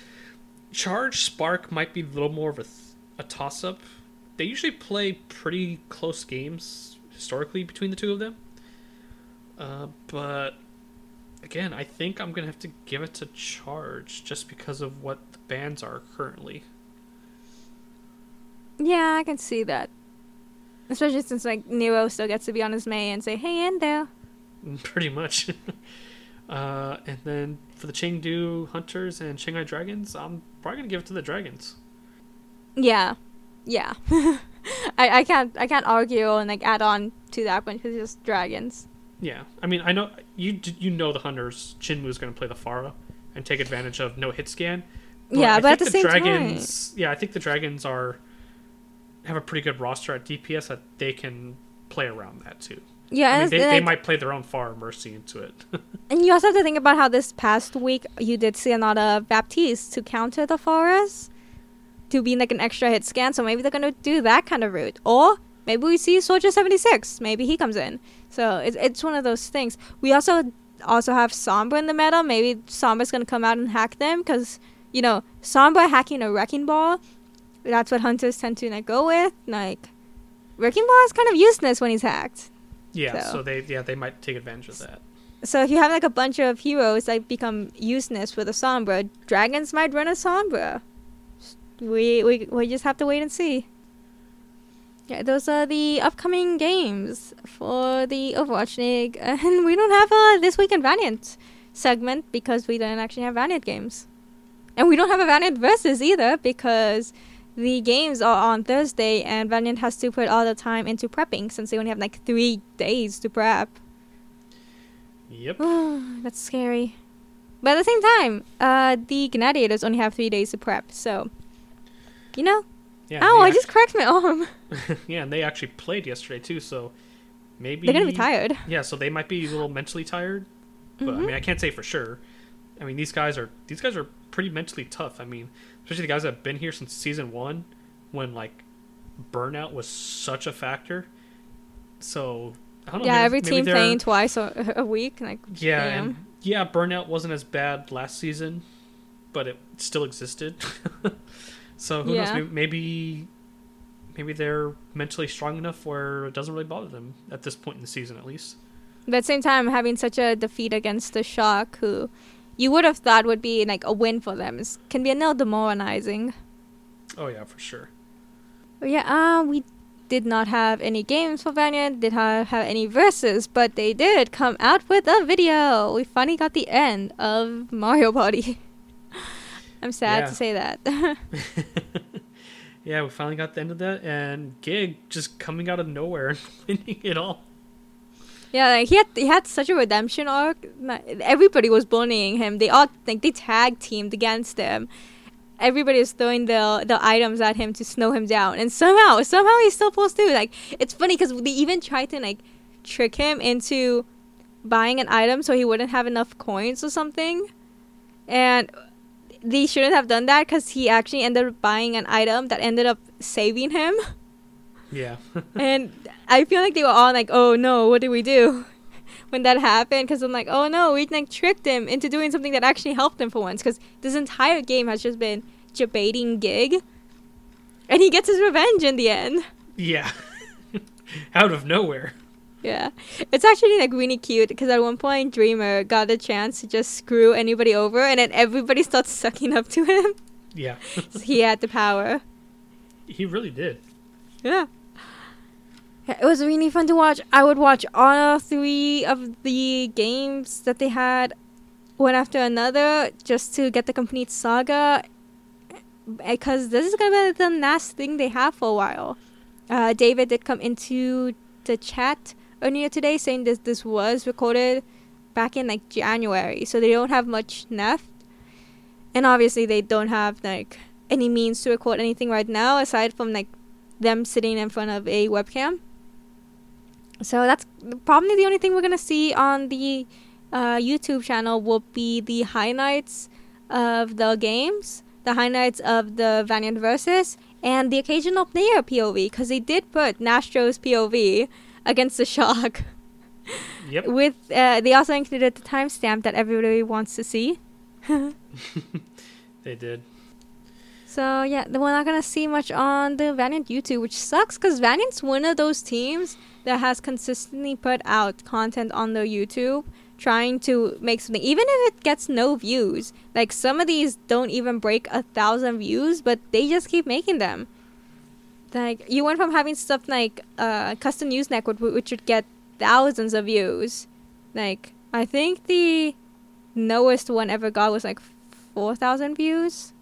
Charge Spark might be a little more of a, th- a toss up. They usually play pretty close games historically between the two of them. Uh, but again, I think I'm going to have to give it to Charge just because of what the bands are currently. yeah, I can see that. Especially since like Nero still gets to be on his May and say, "Hey, Endo." Pretty much. uh, and then for the Chengdu Hunters and Shanghai Dragons, I'm probably going to give it to the Dragons. Yeah, yeah. I, I can't I can't argue and like add on to that one because it's just dragons. Yeah, I mean, I know you you know the hunters. JinMu's going to play the Pharah and take advantage of no hit scan. Yeah, I but at think the same time- dragons, yeah, I think the dragons are have a pretty good roster at DPS that they can play around that too. Yeah, I mean, and they, they like- might play their own Pharah Mercy into it. And you also have to think about how this past week you did see a lot of Baptiste to counter the Forest to be like an extra hit scan. So maybe they're gonna do that kind of route, or maybe we see Soldier seventy six. Maybe he comes in. So it's it's one of those things. We also also have Sombra in the meta. Maybe Sombra's gonna come out and hack them because you know Sombra hacking a wrecking ball. That's what hunters tend to like go with. Like wrecking ball is kind of useless when he's hacked. Yeah, So- so they yeah they might take advantage of that. So if you have like a bunch of heroes that become useless with a Sombra, dragons might run a Sombra. We we we just have to wait and see. Yeah, those are the upcoming games for the Overwatch League, and we don't have a this week in Valiant segment because we don't actually have Valiant games. And we don't have a Valiant versus either because the games are on Thursday and Valiant has to put all the time into prepping since they only have like three days to prep. Yep. That's scary. But at the same time, uh, the Gladiators only have three days to prep, so you know. Yeah. oh, I just cracked my arm. yeah, and they actually played yesterday too, so maybe They're gonna be tired. Yeah, so they might be a little mentally tired, but I mean, I can't say for sure. I mean, these guys are these guys are pretty mentally tough. I mean, especially the guys that have been here since season one, when like burnout was such a factor. So I don't know. Yeah, maybe- every maybe team playing twice a, a week. Like, Yeah, and yeah, burnout wasn't as bad last season, but it still existed. so who knows? Yeah. Maybe, maybe maybe they're mentally strong enough where it doesn't really bother them at this point in the season, at least. But at the same time, having such a defeat against the Shock, who you would have thought would be like a win for them, is, can be a little demoralizing. Oh yeah, for sure. But yeah, uh, we did not have any games for Valiant, did not have any verses, but they did come out with a video. We finally got the end of Mario Party. I'm sad Yeah. to say that. yeah, we finally got the end of that, and Gig just coming out of nowhere and winning it all. Yeah, like he had he had such a redemption arc. Everybody was bullying him. They all like they tag teamed against him. Everybody was throwing the the items at him to slow him down, and somehow somehow he still pulls through. Like it's funny because they even tried to like trick him into buying an item so he wouldn't have enough coins or something, and they shouldn't have done that because he actually ended up buying an item that ended up saving him. Yeah, and I feel like they were all like, "Oh no, what did we do?" When that happened, because I'm like, "Oh no, we like tricked him into doing something that actually helped him for once." Because this entire game has just been debating Gig, and he gets his revenge in the end. yeah, out of nowhere. Yeah, it's actually like really cute because at one point Dreamer got a chance to just screw anybody over, and then everybody starts sucking up to him. Yeah, So he had the power. he really did. Yeah. It was really fun to watch. I would watch all three of the games that they had one after another just to get the complete saga because this is gonna be the last thing they have for a while. Uh, David did come into the chat earlier today saying this this was recorded back in like January, so they don't have much left, and obviously they don't have like any means to record anything right now aside from like them sitting in front of a webcam. So that's probably the only thing we're gonna see on the uh, YouTube channel will be the highlights of the games, the highlights of the Valiant versus, and the occasional player POV because they did put Lastro's POV against the Shock. Yep. With uh, they also included the timestamp that everybody wants to see. They did. So yeah, we're not gonna see much on the Valiant YouTube, which sucks because Valiant's one of those teams that has consistently put out content on their YouTube, trying to make something, even if it gets no views. Like some of these don't even break a thousand views, but they just keep making them. Like you went from having stuff like uh, Custa News Network, which would get thousands of views. Like I think the lowest one ever got was like four thousand views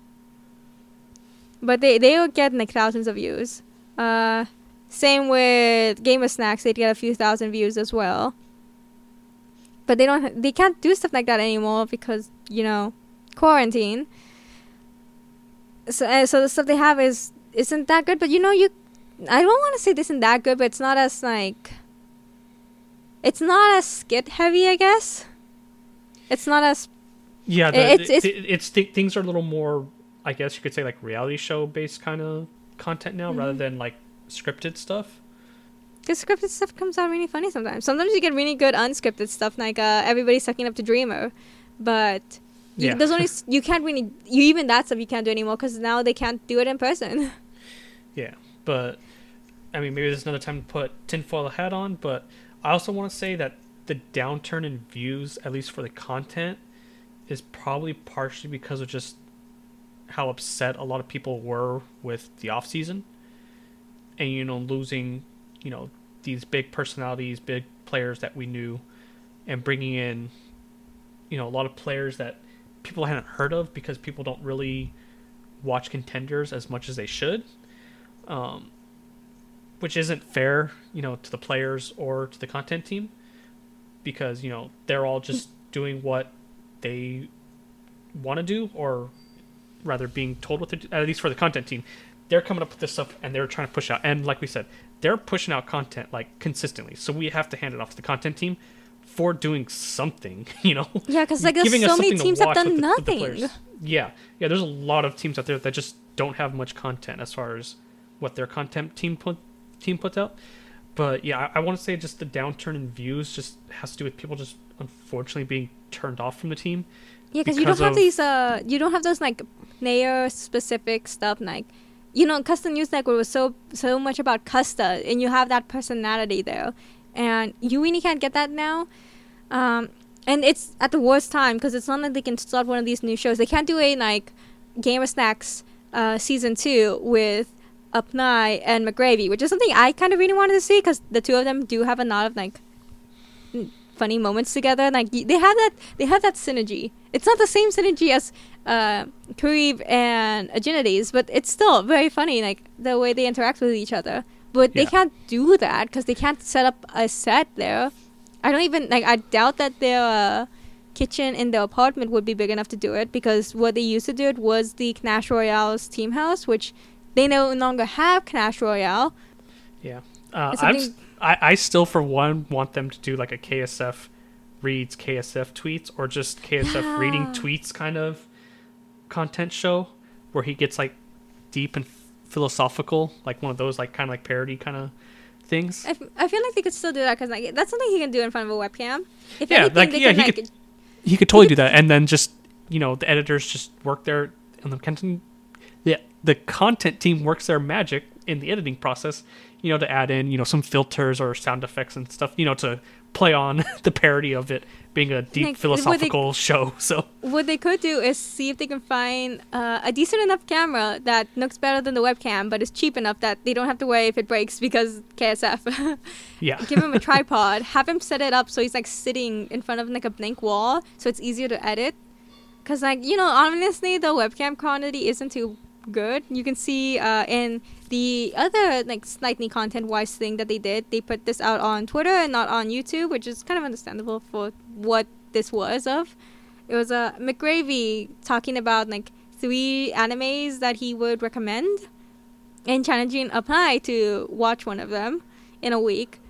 but they they would get like thousands of views. Uh, same with Game of Snacks, they'd get a few thousand views as well. But they don't, they can't do stuff like that anymore because you know, quarantine. So uh, so the stuff they have is isn't that good. But you know, you, I don't want to say this isn't that good, but it's not as like. It's not as skit heavy, I guess. It's not as Yeah, the, It's- it's, it's- it's, th- things are a little more, I guess you could say, like reality show based kind of content now, rather Mhm. than like scripted stuff. Because scripted stuff comes out really funny sometimes. Sometimes you get really good unscripted stuff, like uh, everybody sucking up to Dreamer, but you, Yeah. there's only you can't really you even that stuff you can't do anymore because now they can't do it in person. Yeah, but I mean, maybe there's another time to put tinfoil hat on. But I also want to say that the downturn in views, at least for the content, is probably partially because of just how upset a lot of people were with the off season, and you know losing, you know, these big personalities, big players that we knew, and bringing in, you know, a lot of players that people hadn't heard of because people don't really watch contenders as much as they should. Um, which isn't fair, you know, to the players or to the content team because, you know, they're all just doing what they want to do or rather being told what to do, at least for the content team. They're coming up with this stuff and they're trying to push out and like we said, they're pushing out content like consistently. So we have to hand it off to the content team for doing something, you know. Yeah, because like there's so many teams have done the- nothing. yeah, yeah. There's a lot of teams out there that just don't have much content as far as what their content team put team puts out. But yeah, I, I want to say just the downturn in views just has to do with people just unfortunately being turned off from the team. Yeah, because you don't because have these. Uh, you don't have those like player specific stuff. Like, you know, Custa News Network was so so much about Custa, and you have that personality there, and you really can't get that now. Um, and it's at the worst time because it's not like they can start one of these new shows. They can't do a like Gamer Snacks uh, season two with Upnai and McGravy, which is something I kind of really wanted to see because the two of them do have a lot of like funny moments together. Like they have that they have that synergy. It's not the same synergy as uh, and Agilities, but it's still very funny. Like the way they interact with each other. But they Yeah. can't do that because they can't set up a set there. I don't even like. I doubt that their uh, kitchen in their apartment would be big enough to do it because what they used to do it was the Clash Royale's team house, which they no longer have Clash Royale. Yeah, uh, I'm, I I still for one want them to do like a KSF reads KSF tweets or just KSF reading tweets kind of content show where he gets like deep and philosophical, like one of those like kind of like parody kind of things. I, f- I feel like they could still do that because like that's something he can do in front of a webcam. If Yeah, anything, like, yeah, can he like could- He could totally do that, and then just you know the editors just work their and the content, the the content team works their magic in the editing process. You know to add in you know some filters or sound effects and stuff. You know to play on the parody of it being a deep Like, would they- philosophical show. So what they could do is see if they can find uh, a decent enough camera that looks better than the webcam, but is cheap enough that they don't have to worry if it breaks because KSF. yeah, Give him a tripod, have him set it up so he's like sitting in front of like a blank wall, so it's easier to edit. Cause like you know, honestly, the webcam quality isn't too good. You can see uh, in the other like slightly content wise thing that they did, they put this out on Twitter and not on YouTube, which is kind of understandable for what this was of. It was a uh, McGravy talking about like three animes that he would recommend, and challenging Apply to watch one of them in a week.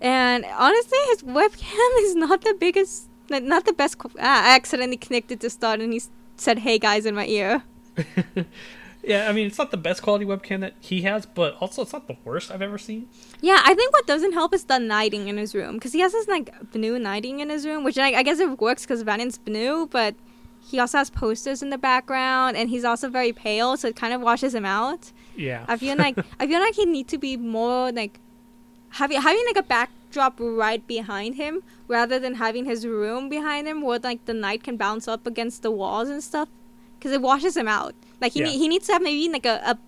And honestly, his webcam is not the biggest, not the best. ah, I accidentally connected to start, and he said, "Hey guys" in my ear. yeah. I mean, it's not the best quality webcam that he has, but also it's not the worst I've ever seen. Yeah, I think what doesn't help is the lighting in his room because he has this like blue lighting in his room, which like, I guess it works because Vanon's blue, but he also has posters in the background, and he's also very pale, so it kind of washes him out. Yeah, I feel like I feel like he need to be more like having having like a backdrop right behind him rather than having his room behind him where like the light can bounce up against the walls and stuff because it washes him out. Like he Yeah. nee- he needs to have maybe like a, a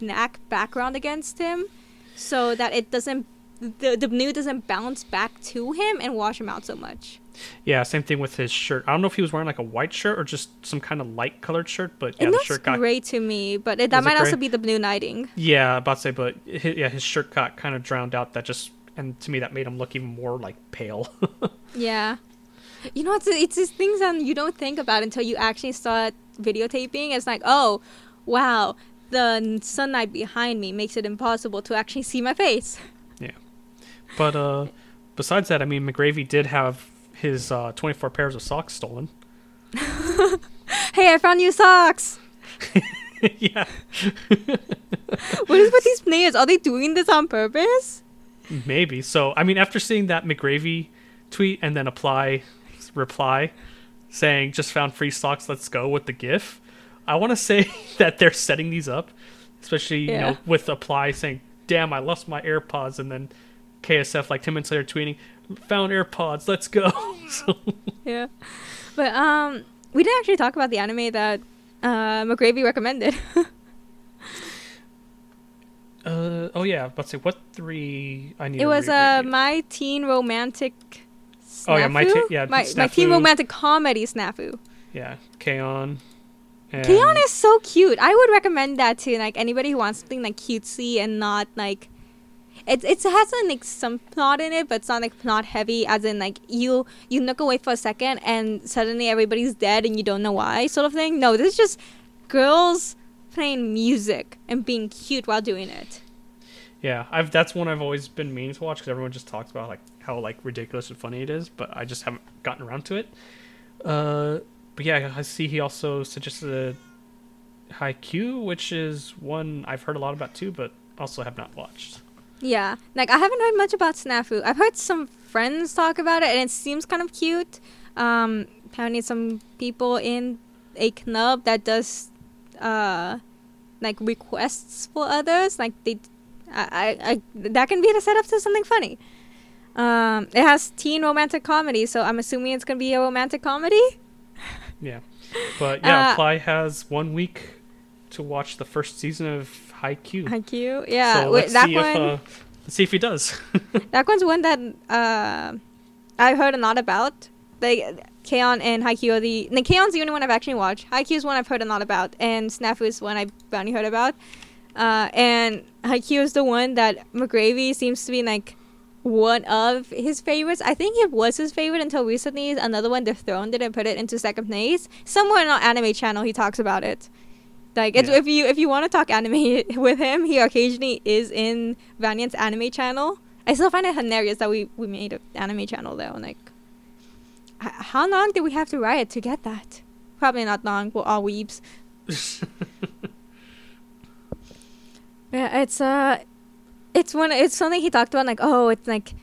black background against him so that it doesn't the the blue doesn't bounce back to him and wash him out so much. yeah. Same thing with his shirt. I don't know if he was wearing like a white shirt or just some kind of light colored shirt, but yeah, it the shirt got great to me, but it, that might also be the blue nighting. Yeah, about to say, but his, yeah, his shirt got kind of drowned out. That just and to me that made him look even more like pale. Yeah. You know, it's it's these things that you don't think about until you actually start videotaping. It's like, oh, wow, the sunlight behind me makes it impossible to actually see my face. Yeah, but uh, besides that, I mean, McGravy did have his uh, 24 pairs of socks stolen. Hey, I found new socks. yeah, What is with these players? Are they doing this on purpose? maybe. So I mean, after seeing that McGravy tweet and then apply reply saying just found free socks, let's go with the GIF. I want to say that they're setting these up, especially you know with apply saying, "Damn, I lost my AirPods," and then KSF like ten minutes later tweeting, "Found AirPods, let's go." so, Yeah. But um, we didn't actually talk about the anime that uh, McGravy recommended. uh, oh yeah, but say what three I need. it was uh, my teen romantic. Oh, yeah, My snafu? Teen- yeah, my, my snafu. teen romantic comedy snafu. Yeah, K-On! And K-On! is so cute. I would recommend that to like anybody who wants something like cutesy and not like it it has like some plot in it, but it's not like plot heavy. As in like you you look away for a second and suddenly everybody's dead and you don't know why, sort of thing. No, this is just girls playing music and being cute while doing it. Yeah, I've that's one I've always been meaning to watch because everyone just talks about like how like ridiculous and funny it is, but I just haven't gotten around to it. Uh, but yeah, I see he also suggested a Haikyuu, which is one I've heard a lot about too, but also have not watched. Yeah, like I haven't heard much about Snafu. I've heard some friends talk about it, and it seems kind of cute. Um, apparently, some people in a club that does uh, like requests for others, like they, I, I, I that can be the setup to something funny. Um, it has teen romantic comedy, so I'm assuming it's gonna be a romantic comedy. Yeah, but yeah, Uh, Apply has one week to watch the first season of Haikyuu. Haikyuu, yeah. so let's that see one, if uh, let's see if he does. that one's one that uh, I heard a lot about. Like K-On! and Haikyuu are the. No, K-On's the only one I've actually watched. Haikyuu is one I've heard a lot about, and Snafu is one I've only heard about. Uh, and Haikyuu is the one that McGravy seems to be like one of his favorites. I think it was his favorite until recently. Another one dethroned it and put it into second place. Somewhere on our anime channel, he talks about it. Like it's, Yeah. if you if you want to talk anime with him, he occasionally is in Valiant's anime channel. I still find it hilarious that we we made an anime channel though. Like, how long did we have to write to get that? Probably not long. We're all weebs. Yeah, it's uh, it's one. It's something he talked about. Like, oh, it's like,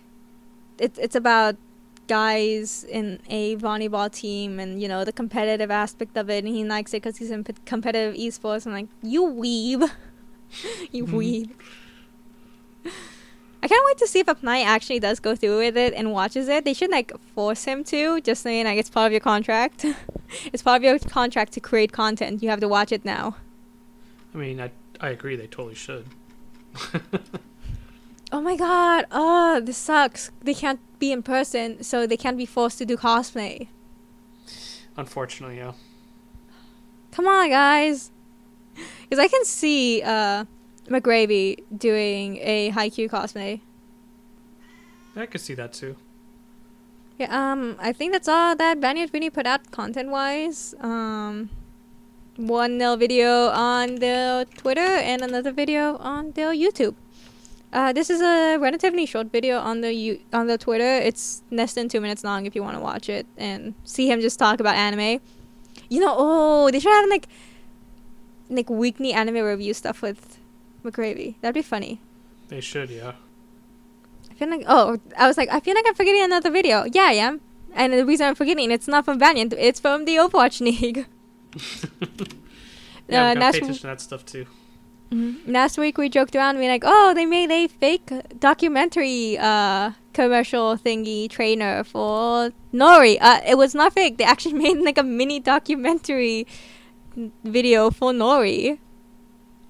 it's it's about guys in a volleyball team, and you know the competitive aspect of it, and he likes it because he's in p- competitive esports. I'm like, you weeb, you Mhm. weeb. I can't wait to see if Apply actually does go through with it and watches it. They should like force him to, just saying like it's part of your contract. it's part of your contract to create content. You have to watch it now. I mean, I I agree. They totally should. Oh my god, oh, this sucks. They can't be in person, so they can't be forced to do cosplay. Unfortunately, yeah. Come on, guys. Because I can see uh, McGravy doing a Haikyuu cosplay. I could see that too. Yeah, um, I think that's all that Banyan really put out content wise. Um, one nil video on their Twitter and another video on their YouTube. Uh, this is a relatively short video on the U- on the Twitter. It's less than two minutes long if you want to watch it and see him just talk about anime. You know, oh, they should have like like weekly anime review stuff with McGravy. That'd be funny. They should, yeah. I feel like oh, I was like I feel like I'm forgetting another video. Yeah, I am. And the reason I'm forgetting it's not from Valiant. It's from the Overwatch League. Yeah, Uh, we that's pay attention to that stuff too. Mhm. Last week we joked around, we like, oh, they made a fake documentary uh, commercial thingy trainer for Nori. Uh, it was not fake. They actually made like a mini documentary video for Nori.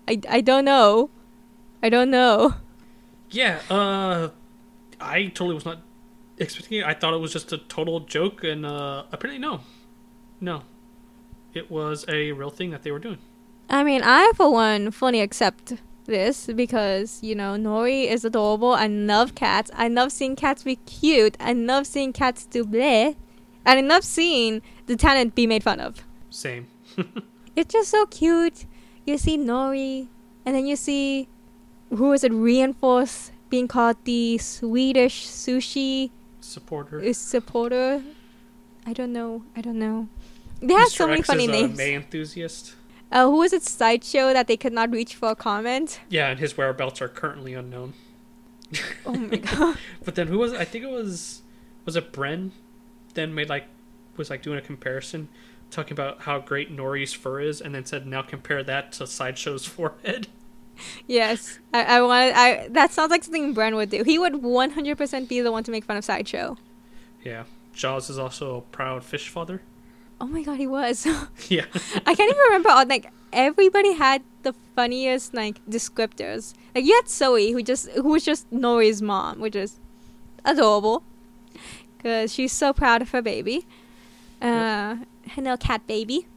I, I don't know. I don't know. Yeah, uh, I totally was not expecting it. I thought it was just a total joke, and uh, apparently no, no, it was a real thing that they were doing. I mean, I for one fully accept this because you know Nori is adorable. I love cats. I love seeing cats be cute. I love seeing cats do bleh, and I love seeing the talent be made fun of. Same. It's just so cute. You see Nori, and then you see who is it? Reinforce being called the Swedish sushi Supporter. is supporter. I don't know. I don't know. They have so many X funny names. May enthusiast. Uh, who was it? Sideshow that they could not reach for a comment. Yeah, and his whereabouts are currently unknown. Oh my god. But then who was? it? I think it was was it Bren. Then made like was like doing a comparison, talking about how great Nori's fur is, and then said now compare that to Sideshow's forehead. Yes, I, I wanted. I that sounds like something Bren would do. He would 100% be the one to make fun of Sideshow. Yeah, Jaws is also a proud fish father. Oh my god, he was. Yeah. I can't even remember. all Like everybody had the funniest like descriptors. Like you had Zoe, who just who was just Nori's mom, which is adorable, because she's so proud of her baby. Uh, her little cat baby.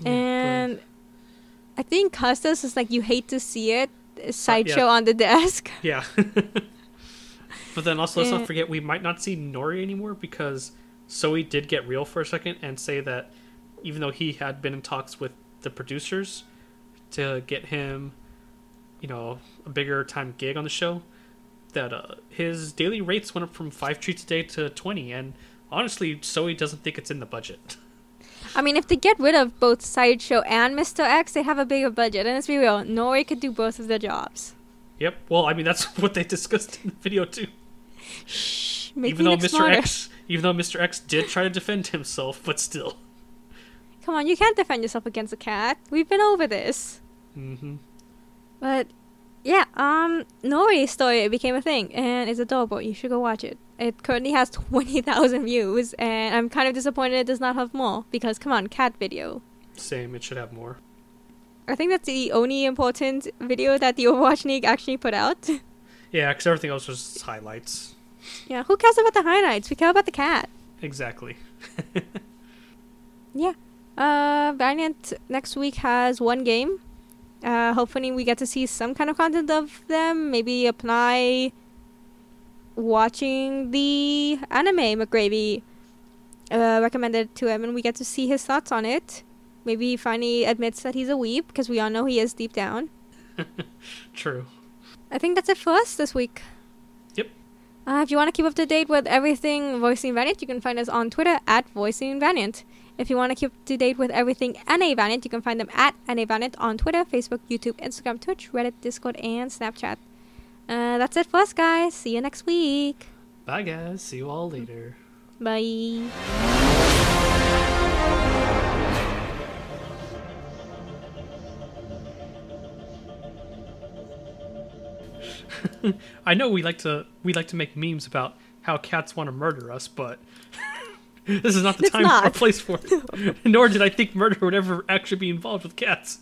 Yeah, and I think Custa's is like you hate to see it. Sideshow yeah. on the desk. Yeah. but then also, let's Eh. not forget we might not see Nori anymore because Zoe did get real for a second and say that even though he had been in talks with the producers to get him, you know, a bigger time gig on the show, that uh, his daily rates went up from five treats a day to 20. And honestly, Zoe doesn't think it's in the budget. I mean, if they get rid of both Sideshow and Mr. X, they have a bigger budget. And let's be real, Nori could do both of their jobs. Yep. Well, I mean, that's what they discussed in the video, too. Shh, even though Mr. smarter. X, even though Mr. X did try to defend himself, but still. Come on, you can't defend yourself against a cat. We've been over this. hmm But yeah, um, Nori's story became a thing, and it's adorable. You should go watch it. It currently has twenty thousand views, and I'm kind of disappointed it does not have more because come on, cat video. Same. It should have more. I think that's the only important video that the Overwatch League actually put out. Yeah, because everything else was just highlights. Yeah, who cares about the highlights? We care about the cat. Exactly. Yeah. Uh, Valiant next week has one game. Uh, hopefully we get to see some kind of content of them. Maybe apply watching the anime McGravy uh, recommended to him, and we get to see his thoughts on it. Maybe he finally admits that he's a weep, because we all know he is deep down. True. I think that's it for us this week. Uh, if you want to keep up to date with everything Voicing Valiant, you can find us on Twitter at Voicing Valiant. If you want to keep up to date with everything LA Valiant, you can find them at LA Valiant on Twitter, Facebook, YouTube, Instagram, Twitch, Reddit, Discord, and Snapchat. Uh, that's it for us, guys. See you next week. Bye, guys. See you all later. Bye. I know we like to we like to make memes about how cats want to murder us, but this is not the It's time or place for it. Nor did I think murder would ever actually be involved with cats.